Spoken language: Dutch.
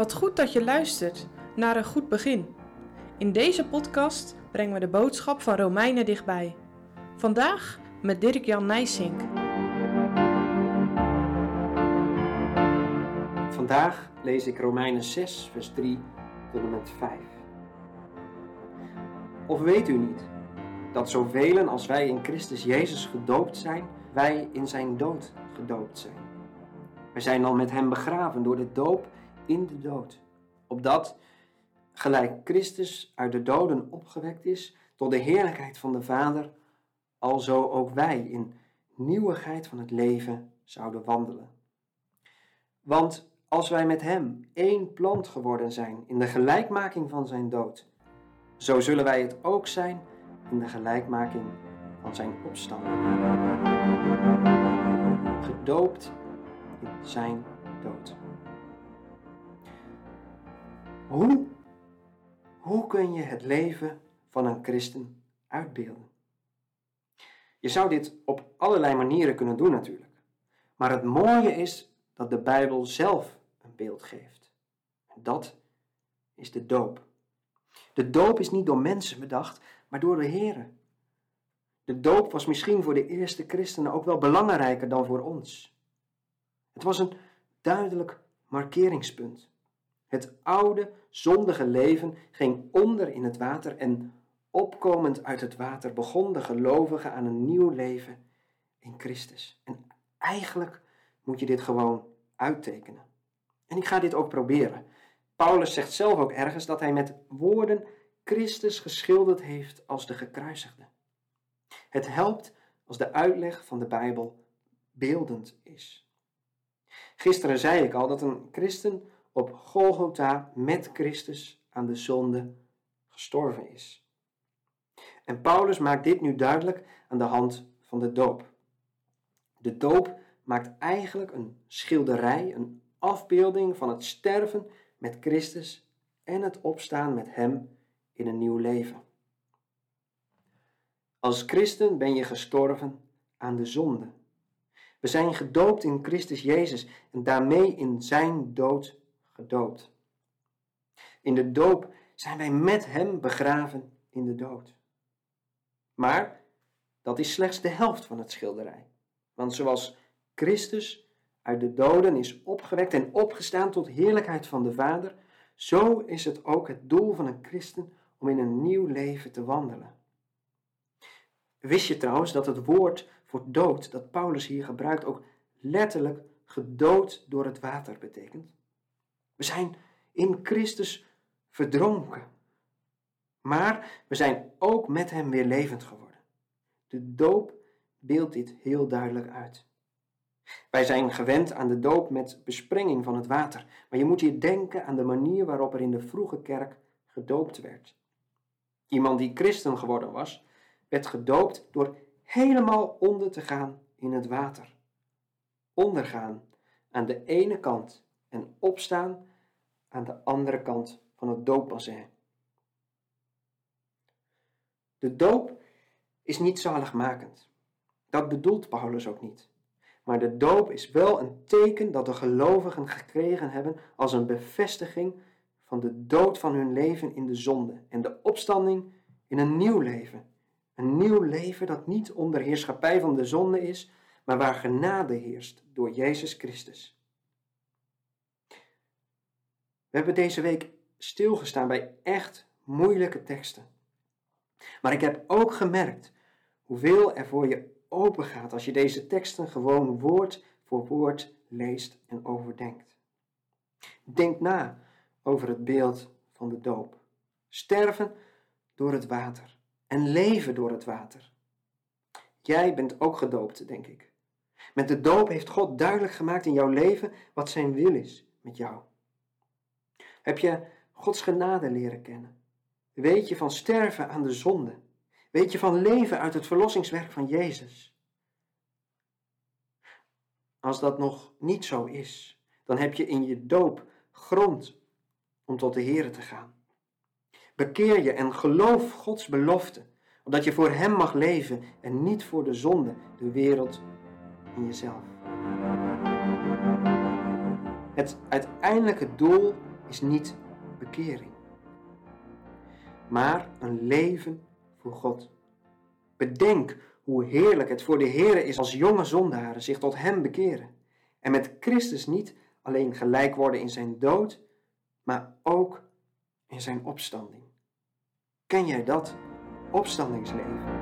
Wat goed dat je luistert naar een goed begin. In deze podcast brengen we de boodschap van Romeinen dichtbij. Vandaag met Dirk-Jan Nijsink. Vandaag lees ik Romeinen 6, vers 3 tot en met 5. Of weet u niet dat zoveel als wij in Christus Jezus gedoopt zijn, wij in zijn dood gedoopt zijn? Wij zijn dan met hem begraven door de doop in de dood. Opdat, gelijk Christus uit de doden opgewekt is tot de heerlijkheid van de Vader, alzo ook wij in nieuwigheid van het leven zouden wandelen. Want als wij met hem één plant geworden zijn in de gelijkmaking van zijn dood, zo zullen wij het ook zijn in de gelijkmaking van zijn opstanding. Gedoopt in zijn Hoe, hoe kun je het leven van een christen uitbeelden? Je zou dit op allerlei manieren kunnen doen natuurlijk. Maar het mooie is dat de Bijbel zelf een beeld geeft. Dat is de doop. De doop is niet door mensen bedacht, maar door de Heer. De doop was misschien voor de eerste christenen ook wel belangrijker dan voor ons. Het was een duidelijk markeringspunt. Het oude, zondige leven ging onder in het water en opkomend uit het water begon de gelovige aan een nieuw leven in Christus. En eigenlijk moet je dit gewoon uittekenen. En ik ga dit ook proberen. Paulus zegt zelf ook ergens dat hij met woorden Christus geschilderd heeft als de gekruisigde. Het helpt als de uitleg van de Bijbel beeldend is. Gisteren zei ik al dat een christen op Golgotha met Christus aan de zonde gestorven is. En Paulus maakt dit nu duidelijk aan de hand van de doop. De doop maakt eigenlijk een schilderij, een afbeelding van het sterven met Christus en het opstaan met Hem in een nieuw leven. Als christen ben je gestorven aan de zonde. We zijn gedoopt in Christus Jezus en daarmee in Zijn dood In de doop zijn wij met Hem begraven in de dood. Maar dat is slechts de helft van het schilderij. Want zoals Christus uit de doden is opgewekt en opgestaan tot heerlijkheid van de Vader, zo is het ook het doel van een christen om in een nieuw leven te wandelen. Wist je trouwens dat het woord voor dood dat Paulus hier gebruikt ook letterlijk gedood door het water betekent? We zijn in Christus verdronken. Maar we zijn ook met Hem weer levend geworden. De doop beeldt dit heel duidelijk uit. Wij zijn gewend aan de doop met besprenging van het water, maar je moet hier denken aan de manier waarop er in de vroege kerk gedoopt werd. Iemand die christen geworden was, werd gedoopt door helemaal onder te gaan in het water. Ondergaan aan de ene kant en opstaan aan de andere kant van het doopbassin. De doop is niet zaligmakend. Dat bedoelt Paulus ook niet. Maar de doop is wel een teken dat de gelovigen gekregen hebben als een bevestiging van de dood van hun leven in de zonde en de opstanding in een nieuw leven. Een nieuw leven dat niet onder heerschappij van de zonde is, maar waar genade heerst door Jezus Christus. We hebben deze week stilgestaan bij echt moeilijke teksten. Maar ik heb ook gemerkt hoeveel er voor je open gaat als je deze teksten gewoon woord voor woord leest en overdenkt. Denk na over het beeld van de doop. Sterven door het water en leven door het water. Jij bent ook gedoopt, denk ik. Met de doop heeft God duidelijk gemaakt in jouw leven wat zijn wil is met jou. Heb je Gods genade leren kennen? Weet je van sterven aan de zonde? Weet je van leven uit het verlossingswerk van Jezus? Als dat nog niet zo is, dan heb je in je doop grond om tot de Here te gaan. Bekeer je en geloof Gods belofte, omdat je voor Hem mag leven en niet voor de zonde, de wereld en jezelf. Het uiteindelijke doel is niet bekering, maar een leven voor God. Bedenk hoe heerlijk het voor de Heer is als jonge zondaren zich tot Hem bekeren en met Christus niet alleen gelijk worden in zijn dood, maar ook in zijn opstanding. Ken jij dat opstandingsleven?